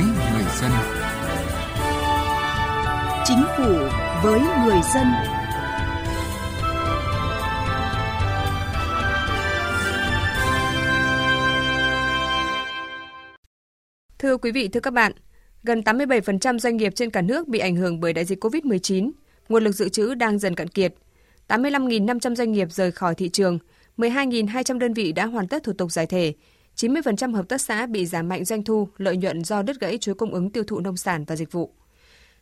với người dân. Chính phủ với người dân. Thưa quý vị, thưa các bạn, gần 87% doanh nghiệp trên cả nước bị ảnh hưởng bởi đại dịch COVID-19. Nguồn lực dự trữ đang dần cạn kiệt. 85.500 doanh nghiệp rời khỏi thị trường, 12.200 đơn vị đã hoàn tất thủ tục giải thể, 90% hợp tác xã bị giảm mạnh doanh thu, lợi nhuận do đứt gãy chuỗi cung ứng tiêu thụ nông sản và dịch vụ.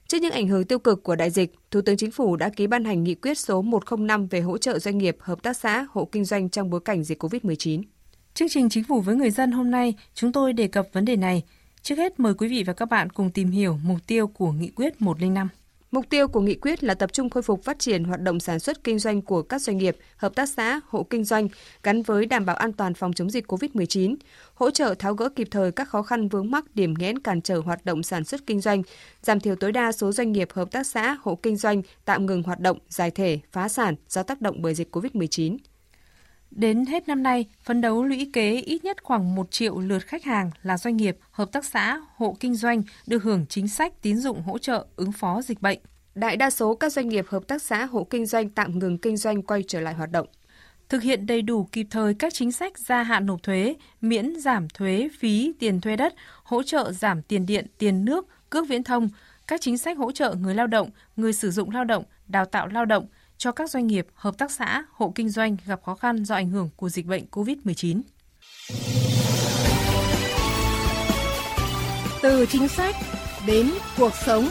Trước những ảnh hưởng tiêu cực của đại dịch, Thủ tướng Chính phủ đã ký ban hành nghị quyết số 105 về hỗ trợ doanh nghiệp, hợp tác xã, hộ kinh doanh trong bối cảnh dịch COVID-19. Chương trình Chính phủ với người dân hôm nay, chúng tôi đề cập vấn đề này. Trước hết mời quý vị và các bạn cùng tìm hiểu mục tiêu của nghị quyết 105. Mục tiêu của nghị quyết là tập trung khôi phục phát triển hoạt động sản xuất kinh doanh của các doanh nghiệp, hợp tác xã, hộ kinh doanh gắn với đảm bảo an toàn phòng chống dịch COVID-19, hỗ trợ tháo gỡ kịp thời các khó khăn vướng mắc điểm nghẽn cản trở hoạt động sản xuất kinh doanh, giảm thiểu tối đa số doanh nghiệp, hợp tác xã, hộ kinh doanh tạm ngừng hoạt động, giải thể, phá sản do tác động bởi dịch COVID-19. Đến hết năm nay, phấn đấu lũy kế ít nhất khoảng 1 triệu lượt khách hàng là doanh nghiệp, hợp tác xã, hộ kinh doanh được hưởng chính sách tín dụng hỗ trợ ứng phó dịch bệnh. Đại đa số các doanh nghiệp, hợp tác xã, hộ kinh doanh tạm ngừng kinh doanh quay trở lại hoạt động. Thực hiện đầy đủ kịp thời các chính sách gia hạn nộp thuế, miễn giảm thuế phí tiền thuê đất, hỗ trợ giảm tiền điện, tiền nước, cước viễn thông, các chính sách hỗ trợ người lao động, người sử dụng lao động, đào tạo lao động, cho các doanh nghiệp, hợp tác xã, hộ kinh doanh gặp khó khăn do ảnh hưởng của dịch bệnh COVID-19. Từ chính sách đến cuộc sống.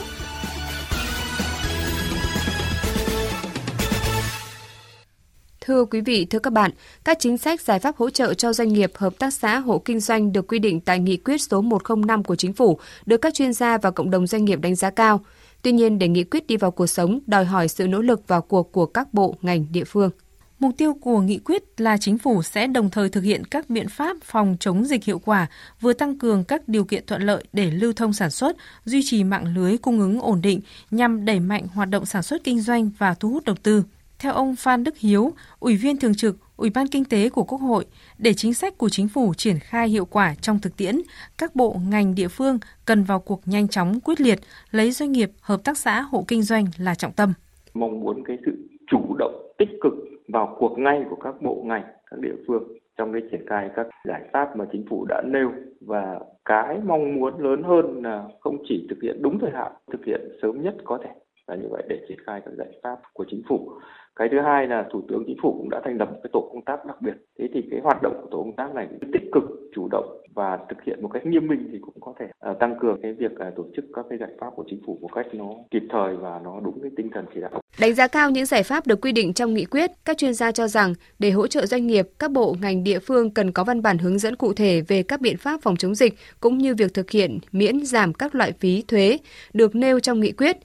Thưa quý vị, thưa các bạn, các chính sách giải pháp hỗ trợ cho doanh nghiệp, hợp tác xã, hộ kinh doanh được quy định tại nghị quyết số 105 của chính phủ được các chuyên gia và cộng đồng doanh nghiệp đánh giá cao. Tuy nhiên, để nghị quyết đi vào cuộc sống, đòi hỏi sự nỗ lực vào cuộc của các bộ, ngành, địa phương. Mục tiêu của nghị quyết là chính phủ sẽ đồng thời thực hiện các biện pháp phòng chống dịch hiệu quả, vừa tăng cường các điều kiện thuận lợi để lưu thông sản xuất, duy trì mạng lưới cung ứng ổn định nhằm đẩy mạnh hoạt động sản xuất kinh doanh và thu hút đầu tư. Theo ông Phan Đức Hiếu, Ủy viên Thường trực Ủy ban Kinh tế của Quốc hội, để chính sách của chính phủ triển khai hiệu quả trong thực tiễn, các bộ ngành địa phương cần vào cuộc nhanh chóng quyết liệt, lấy doanh nghiệp, hợp tác xã, hộ kinh doanh là trọng tâm. Mong muốn cái sự chủ động tích cực vào cuộc ngay của các bộ ngành, các địa phương trong cái triển khai các giải pháp mà chính phủ đã nêu và cái mong muốn lớn hơn là không chỉ thực hiện đúng thời hạn, thực hiện sớm nhất có thể là như vậy để triển khai các giải pháp của chính phủ cái thứ hai là thủ tướng chính phủ cũng đã thành lập cái tổ công tác đặc biệt thế thì cái hoạt động của tổ công tác này tích cực chủ động và thực hiện một cách nghiêm minh thì cũng có thể uh, tăng cường cái việc uh, tổ chức các cái giải pháp của chính phủ một cách nó kịp thời và nó đúng cái tinh thần chỉ đạo. Đánh giá cao những giải pháp được quy định trong nghị quyết, các chuyên gia cho rằng để hỗ trợ doanh nghiệp, các bộ ngành địa phương cần có văn bản hướng dẫn cụ thể về các biện pháp phòng chống dịch cũng như việc thực hiện miễn giảm các loại phí thuế được nêu trong nghị quyết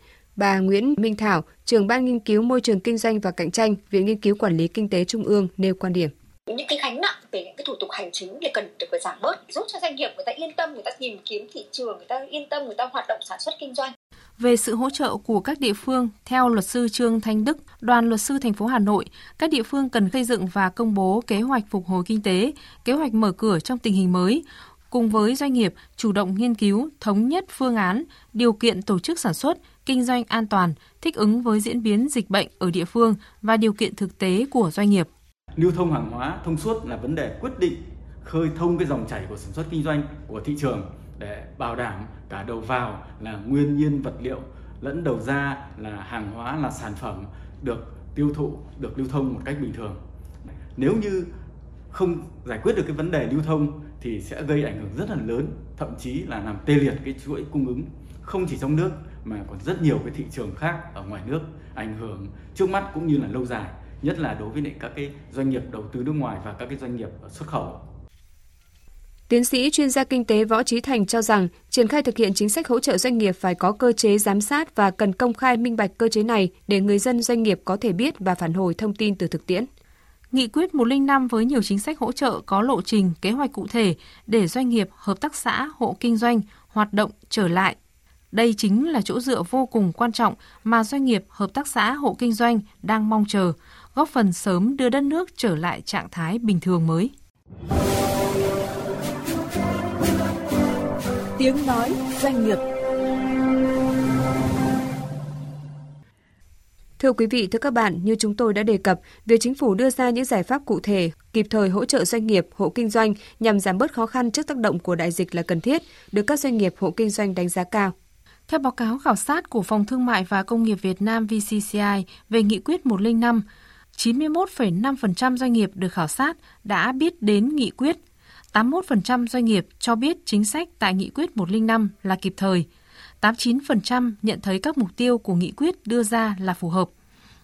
Bà Nguyễn Minh Thảo, trưởng ban nghiên cứu môi trường kinh doanh và cạnh tranh, Viện Nghiên cứu Quản lý Kinh tế Trung ương nêu quan điểm. Những cái gánh nặng về những cái thủ tục hành chính thì cần được phải giảm bớt giúp cho doanh nghiệp người ta yên tâm người ta tìm kiếm thị trường người ta yên tâm người ta hoạt động sản xuất kinh doanh. Về sự hỗ trợ của các địa phương, theo luật sư Trương Thanh Đức, đoàn luật sư thành phố Hà Nội, các địa phương cần xây dựng và công bố kế hoạch phục hồi kinh tế, kế hoạch mở cửa trong tình hình mới, cùng với doanh nghiệp chủ động nghiên cứu, thống nhất phương án, điều kiện tổ chức sản xuất, kinh doanh an toàn, thích ứng với diễn biến dịch bệnh ở địa phương và điều kiện thực tế của doanh nghiệp. Lưu thông hàng hóa thông suốt là vấn đề quyết định khơi thông cái dòng chảy của sản xuất kinh doanh của thị trường để bảo đảm cả đầu vào là nguyên nhiên vật liệu lẫn đầu ra là hàng hóa là sản phẩm được tiêu thụ được lưu thông một cách bình thường. Nếu như không giải quyết được cái vấn đề lưu thông thì sẽ gây ảnh hưởng rất là lớn, thậm chí là làm tê liệt cái chuỗi cung ứng không chỉ trong nước mà còn rất nhiều cái thị trường khác ở ngoài nước ảnh hưởng trước mắt cũng như là lâu dài nhất là đối với các cái doanh nghiệp đầu tư nước ngoài và các cái doanh nghiệp xuất khẩu Tiến sĩ chuyên gia kinh tế Võ Trí Thành cho rằng, triển khai thực hiện chính sách hỗ trợ doanh nghiệp phải có cơ chế giám sát và cần công khai minh bạch cơ chế này để người dân doanh nghiệp có thể biết và phản hồi thông tin từ thực tiễn. Nghị quyết 105 với nhiều chính sách hỗ trợ có lộ trình, kế hoạch cụ thể để doanh nghiệp, hợp tác xã, hộ kinh doanh hoạt động trở lại đây chính là chỗ dựa vô cùng quan trọng mà doanh nghiệp, hợp tác xã, hộ kinh doanh đang mong chờ, góp phần sớm đưa đất nước trở lại trạng thái bình thường mới. Tiếng nói doanh nghiệp. Thưa quý vị, thưa các bạn, như chúng tôi đã đề cập, việc chính phủ đưa ra những giải pháp cụ thể, kịp thời hỗ trợ doanh nghiệp, hộ kinh doanh nhằm giảm bớt khó khăn trước tác động của đại dịch là cần thiết, được các doanh nghiệp, hộ kinh doanh đánh giá cao. Theo báo cáo khảo sát của Phòng Thương mại và Công nghiệp Việt Nam VCCI về nghị quyết 105, 91,5% doanh nghiệp được khảo sát đã biết đến nghị quyết, 81% doanh nghiệp cho biết chính sách tại nghị quyết 105 là kịp thời, 89% nhận thấy các mục tiêu của nghị quyết đưa ra là phù hợp.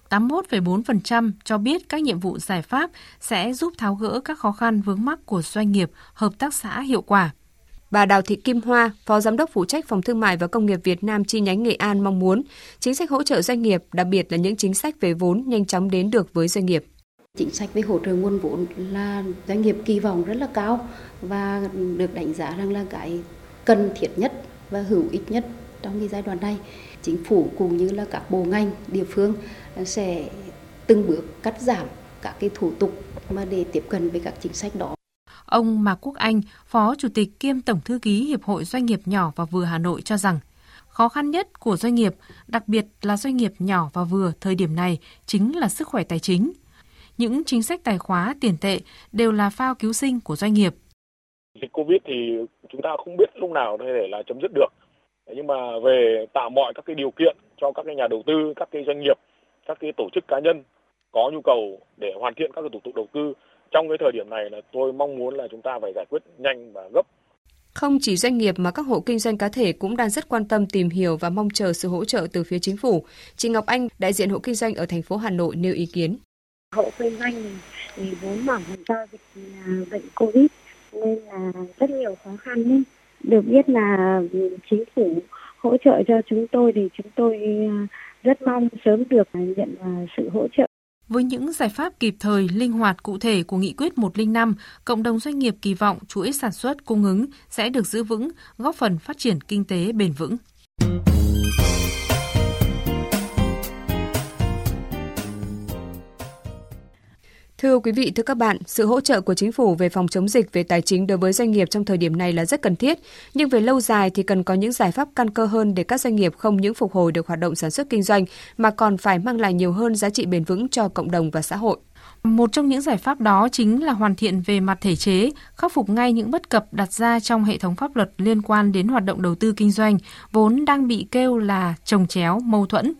81,4% cho biết các nhiệm vụ giải pháp sẽ giúp tháo gỡ các khó khăn vướng mắc của doanh nghiệp, hợp tác xã hiệu quả. Bà Đào Thị Kim Hoa, Phó Giám đốc phụ trách Phòng Thương mại và Công nghiệp Việt Nam chi nhánh Nghệ An mong muốn chính sách hỗ trợ doanh nghiệp, đặc biệt là những chính sách về vốn nhanh chóng đến được với doanh nghiệp. Chính sách về hỗ trợ nguồn vốn là doanh nghiệp kỳ vọng rất là cao và được đánh giá rằng là cái cần thiết nhất và hữu ích nhất trong cái giai đoạn này. Chính phủ cũng như là các bộ ngành, địa phương sẽ từng bước cắt giảm các cái thủ tục mà để tiếp cận với các chính sách đó. Ông Mạc Quốc Anh, Phó Chủ tịch kiêm Tổng Thư ký Hiệp hội Doanh nghiệp nhỏ và vừa Hà Nội cho rằng, khó khăn nhất của doanh nghiệp, đặc biệt là doanh nghiệp nhỏ và vừa thời điểm này chính là sức khỏe tài chính. Những chính sách tài khóa tiền tệ đều là phao cứu sinh của doanh nghiệp. Dịch Covid thì chúng ta không biết lúc nào có thể là chấm dứt được. Nhưng mà về tạo mọi các cái điều kiện cho các cái nhà đầu tư, các cái doanh nghiệp, các cái tổ chức cá nhân có nhu cầu để hoàn thiện các cái thủ tục đầu tư trong cái thời điểm này là tôi mong muốn là chúng ta phải giải quyết nhanh và gấp. Không chỉ doanh nghiệp mà các hộ kinh doanh cá thể cũng đang rất quan tâm tìm hiểu và mong chờ sự hỗ trợ từ phía chính phủ. Chị Ngọc Anh, đại diện hộ kinh doanh ở thành phố Hà Nội nêu ý kiến. Hộ kinh doanh thì vốn mỏng do dịch à, bệnh Covid nên là rất nhiều khó khăn ấy. Được biết là ừ, chính phủ hỗ trợ cho chúng tôi thì chúng tôi ờ, rất mong sớm được nhận ờ, sự hỗ trợ với những giải pháp kịp thời, linh hoạt cụ thể của Nghị quyết 105, cộng đồng doanh nghiệp kỳ vọng chuỗi sản xuất cung ứng sẽ được giữ vững, góp phần phát triển kinh tế bền vững. Thưa quý vị, thưa các bạn, sự hỗ trợ của chính phủ về phòng chống dịch về tài chính đối với doanh nghiệp trong thời điểm này là rất cần thiết, nhưng về lâu dài thì cần có những giải pháp căn cơ hơn để các doanh nghiệp không những phục hồi được hoạt động sản xuất kinh doanh mà còn phải mang lại nhiều hơn giá trị bền vững cho cộng đồng và xã hội. Một trong những giải pháp đó chính là hoàn thiện về mặt thể chế, khắc phục ngay những bất cập đặt ra trong hệ thống pháp luật liên quan đến hoạt động đầu tư kinh doanh, vốn đang bị kêu là trồng chéo, mâu thuẫn.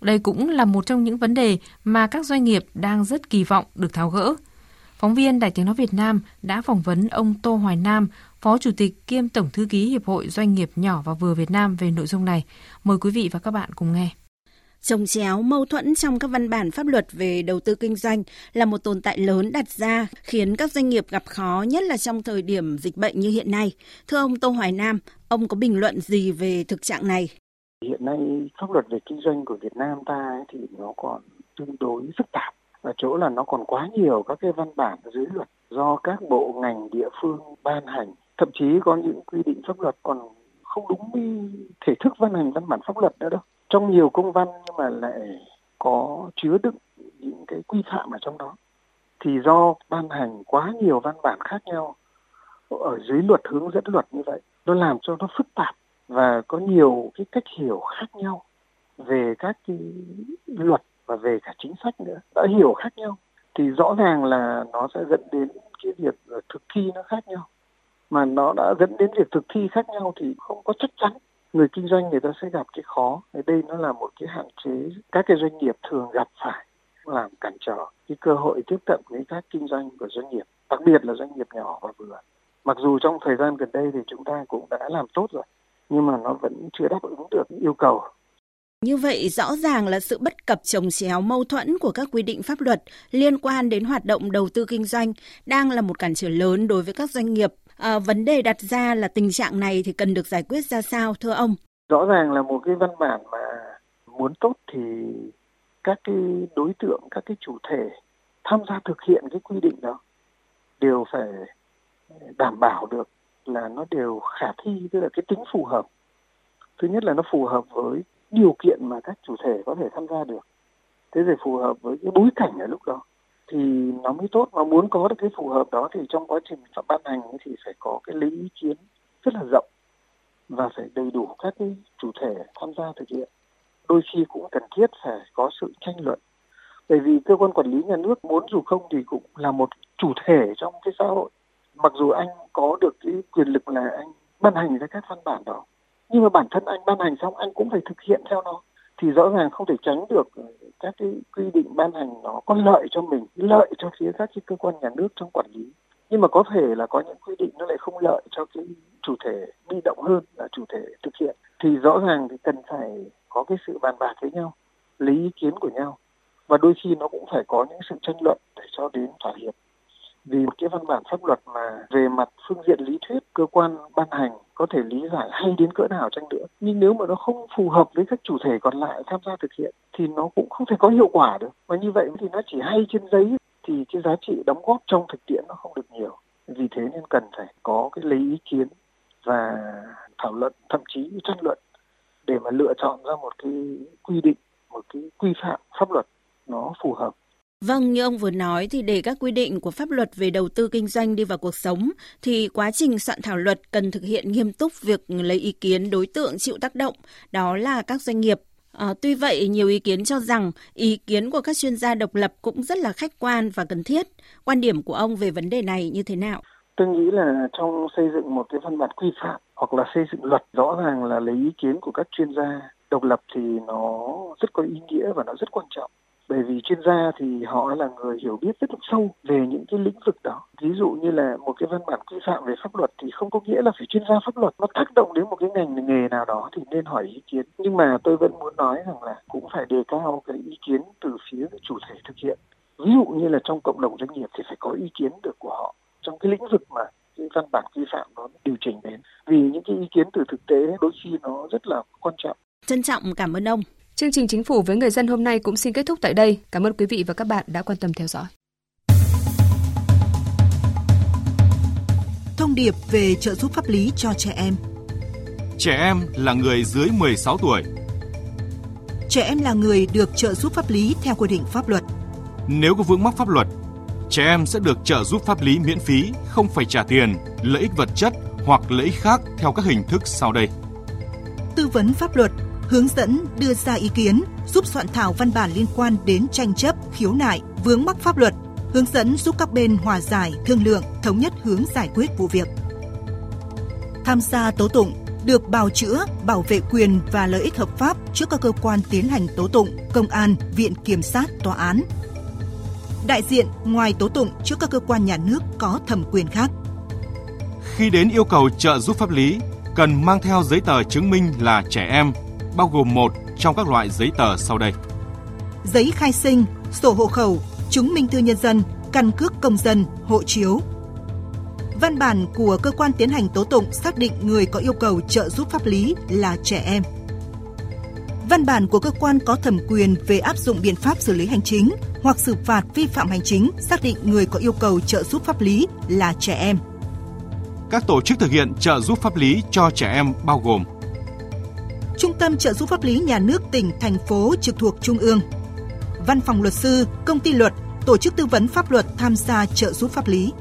Đây cũng là một trong những vấn đề mà các doanh nghiệp đang rất kỳ vọng được tháo gỡ. Phóng viên Đài Tiếng Nói Việt Nam đã phỏng vấn ông Tô Hoài Nam, Phó Chủ tịch kiêm Tổng Thư ký Hiệp hội Doanh nghiệp nhỏ và vừa Việt Nam về nội dung này. Mời quý vị và các bạn cùng nghe. Trồng chéo mâu thuẫn trong các văn bản pháp luật về đầu tư kinh doanh là một tồn tại lớn đặt ra khiến các doanh nghiệp gặp khó nhất là trong thời điểm dịch bệnh như hiện nay. Thưa ông Tô Hoài Nam, ông có bình luận gì về thực trạng này? Hiện nay pháp luật về kinh doanh của Việt Nam ta ấy, thì nó còn tương đối phức tạp. Ở chỗ là nó còn quá nhiều các cái văn bản dưới luật do các bộ ngành địa phương ban hành. Thậm chí có những quy định pháp luật còn không đúng với thể thức văn hành văn bản pháp luật nữa đâu. Trong nhiều công văn nhưng mà lại có chứa đựng những cái quy phạm ở trong đó. Thì do ban hành quá nhiều văn bản khác nhau ở dưới luật hướng dẫn luật như vậy nó làm cho nó phức tạp và có nhiều cái cách hiểu khác nhau về các cái luật và về cả chính sách nữa. Đã hiểu khác nhau thì rõ ràng là nó sẽ dẫn đến cái việc thực thi nó khác nhau. Mà nó đã dẫn đến việc thực thi khác nhau thì không có chắc chắn người kinh doanh người ta sẽ gặp cái khó. Ở đây nó là một cái hạn chế các cái doanh nghiệp thường gặp phải làm cản trở cái cơ hội tiếp cận với các kinh doanh của doanh nghiệp, đặc biệt là doanh nghiệp nhỏ và vừa. Mặc dù trong thời gian gần đây thì chúng ta cũng đã làm tốt rồi nhưng mà nó vẫn chưa đáp ứng được yêu cầu. Như vậy rõ ràng là sự bất cập trồng chéo mâu thuẫn của các quy định pháp luật liên quan đến hoạt động đầu tư kinh doanh đang là một cản trở lớn đối với các doanh nghiệp. À, vấn đề đặt ra là tình trạng này thì cần được giải quyết ra sao thưa ông? Rõ ràng là một cái văn bản mà muốn tốt thì các cái đối tượng, các cái chủ thể tham gia thực hiện cái quy định đó đều phải đảm bảo được là nó đều khả thi tức là cái tính phù hợp thứ nhất là nó phù hợp với điều kiện mà các chủ thể có thể tham gia được thế rồi phù hợp với cái bối cảnh ở lúc đó thì nó mới tốt mà muốn có được cái phù hợp đó thì trong quá trình ban hành thì phải có cái lấy ý kiến rất là rộng và phải đầy đủ các cái chủ thể tham gia thực hiện. Đôi khi cũng cần thiết phải có sự tranh luận. Bởi vì cơ quan quản lý nhà nước muốn dù không thì cũng là một chủ thể trong cái xã hội. Mặc dù anh có được cái quyền lực là anh ban hành ra các văn bản đó, nhưng mà bản thân anh ban hành xong anh cũng phải thực hiện theo nó thì rõ ràng không thể tránh được các cái quy định ban hành nó có lợi cho mình lợi cho phía các cái cơ quan nhà nước trong quản lý. Nhưng mà có thể là có những quy định nó lại không lợi cho cái chủ thể bị động hơn là chủ thể thực hiện thì rõ ràng thì cần phải có cái sự bàn bạc với nhau lấy ý kiến của nhau. Và đôi khi nó cũng phải có những sự tranh luận để cho đến thỏa hiệp vì một cái văn bản pháp luật mà về mặt phương diện lý thuyết, cơ quan ban hành có thể lý giải hay đến cỡ nào chăng nữa. Nhưng nếu mà nó không phù hợp với các chủ thể còn lại tham gia thực hiện, thì nó cũng không thể có hiệu quả được. Và như vậy thì nó chỉ hay trên giấy, thì cái giá trị đóng góp trong thực tiễn nó không được nhiều. Vì thế nên cần phải có cái lấy ý kiến và thảo luận, thậm chí tranh luận để mà lựa chọn ra một cái quy định, một cái quy phạm pháp luật nó phù hợp. Vâng, như ông vừa nói thì để các quy định của pháp luật về đầu tư kinh doanh đi vào cuộc sống thì quá trình soạn thảo luật cần thực hiện nghiêm túc việc lấy ý kiến đối tượng chịu tác động, đó là các doanh nghiệp. À, tuy vậy, nhiều ý kiến cho rằng ý kiến của các chuyên gia độc lập cũng rất là khách quan và cần thiết. Quan điểm của ông về vấn đề này như thế nào? Tôi nghĩ là trong xây dựng một cái văn bản quy phạm hoặc là xây dựng luật rõ ràng là lấy ý kiến của các chuyên gia độc lập thì nó rất có ý nghĩa và nó rất quan trọng bởi vì chuyên gia thì họ là người hiểu biết rất là sâu về những cái lĩnh vực đó. Ví dụ như là một cái văn bản quy phạm về pháp luật thì không có nghĩa là phải chuyên gia pháp luật nó tác động đến một cái ngành, nghề nào đó thì nên hỏi ý kiến. Nhưng mà tôi vẫn muốn nói rằng là cũng phải đề cao cái ý kiến từ phía chủ thể thực hiện. Ví dụ như là trong cộng đồng doanh nghiệp thì phải có ý kiến được của họ trong cái lĩnh vực mà cái văn bản quy phạm nó điều chỉnh đến. Vì những cái ý kiến từ thực tế đôi khi nó rất là quan trọng. Trân trọng cảm ơn ông. Chương trình Chính phủ với người dân hôm nay cũng xin kết thúc tại đây. Cảm ơn quý vị và các bạn đã quan tâm theo dõi. Thông điệp về trợ giúp pháp lý cho trẻ em. Trẻ em là người dưới 16 tuổi. Trẻ em là người được trợ giúp pháp lý theo quy định pháp luật. Nếu có vướng mắc pháp luật, trẻ em sẽ được trợ giúp pháp lý miễn phí, không phải trả tiền, lợi ích vật chất hoặc lợi ích khác theo các hình thức sau đây. Tư vấn pháp luật hướng dẫn đưa ra ý kiến, giúp soạn thảo văn bản liên quan đến tranh chấp, khiếu nại, vướng mắc pháp luật, hướng dẫn giúp các bên hòa giải, thương lượng, thống nhất hướng giải quyết vụ việc. Tham gia tố tụng được bào chữa, bảo vệ quyền và lợi ích hợp pháp trước các cơ quan tiến hành tố tụng, công an, viện kiểm sát, tòa án. Đại diện ngoài tố tụng trước các cơ quan nhà nước có thẩm quyền khác. Khi đến yêu cầu trợ giúp pháp lý, cần mang theo giấy tờ chứng minh là trẻ em bao gồm một trong các loại giấy tờ sau đây. Giấy khai sinh, sổ hộ khẩu, chứng minh thư nhân dân, căn cước công dân, hộ chiếu. Văn bản của cơ quan tiến hành tố tụng xác định người có yêu cầu trợ giúp pháp lý là trẻ em. Văn bản của cơ quan có thẩm quyền về áp dụng biện pháp xử lý hành chính hoặc xử phạt vi phạm hành chính xác định người có yêu cầu trợ giúp pháp lý là trẻ em. Các tổ chức thực hiện trợ giúp pháp lý cho trẻ em bao gồm Trung tâm trợ giúp pháp lý nhà nước tỉnh, thành phố trực thuộc Trung ương, Văn phòng luật sư, công ty luật, tổ chức tư vấn pháp luật tham gia trợ giúp pháp lý.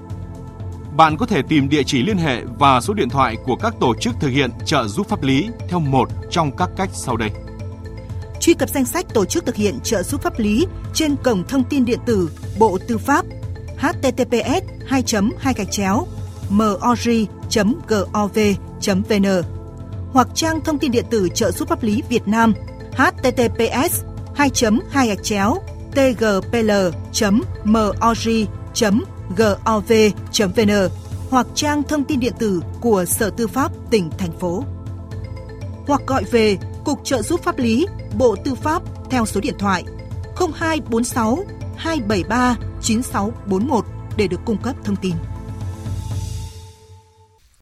Bạn có thể tìm địa chỉ liên hệ và số điện thoại của các tổ chức thực hiện trợ giúp pháp lý theo một trong các cách sau đây. Truy cập danh sách tổ chức thực hiện trợ giúp pháp lý trên cổng thông tin điện tử Bộ Tư pháp https 2 2 gạch chéo mori.gov.vn hoặc trang thông tin điện tử trợ giúp pháp lý Việt Nam https 2 2 chéo tgpl mori gov vn hoặc trang thông tin điện tử của Sở Tư pháp tỉnh, thành phố. Hoặc gọi về Cục Trợ giúp pháp lý, Bộ Tư pháp theo số điện thoại 0246 273 9641 để được cung cấp thông tin.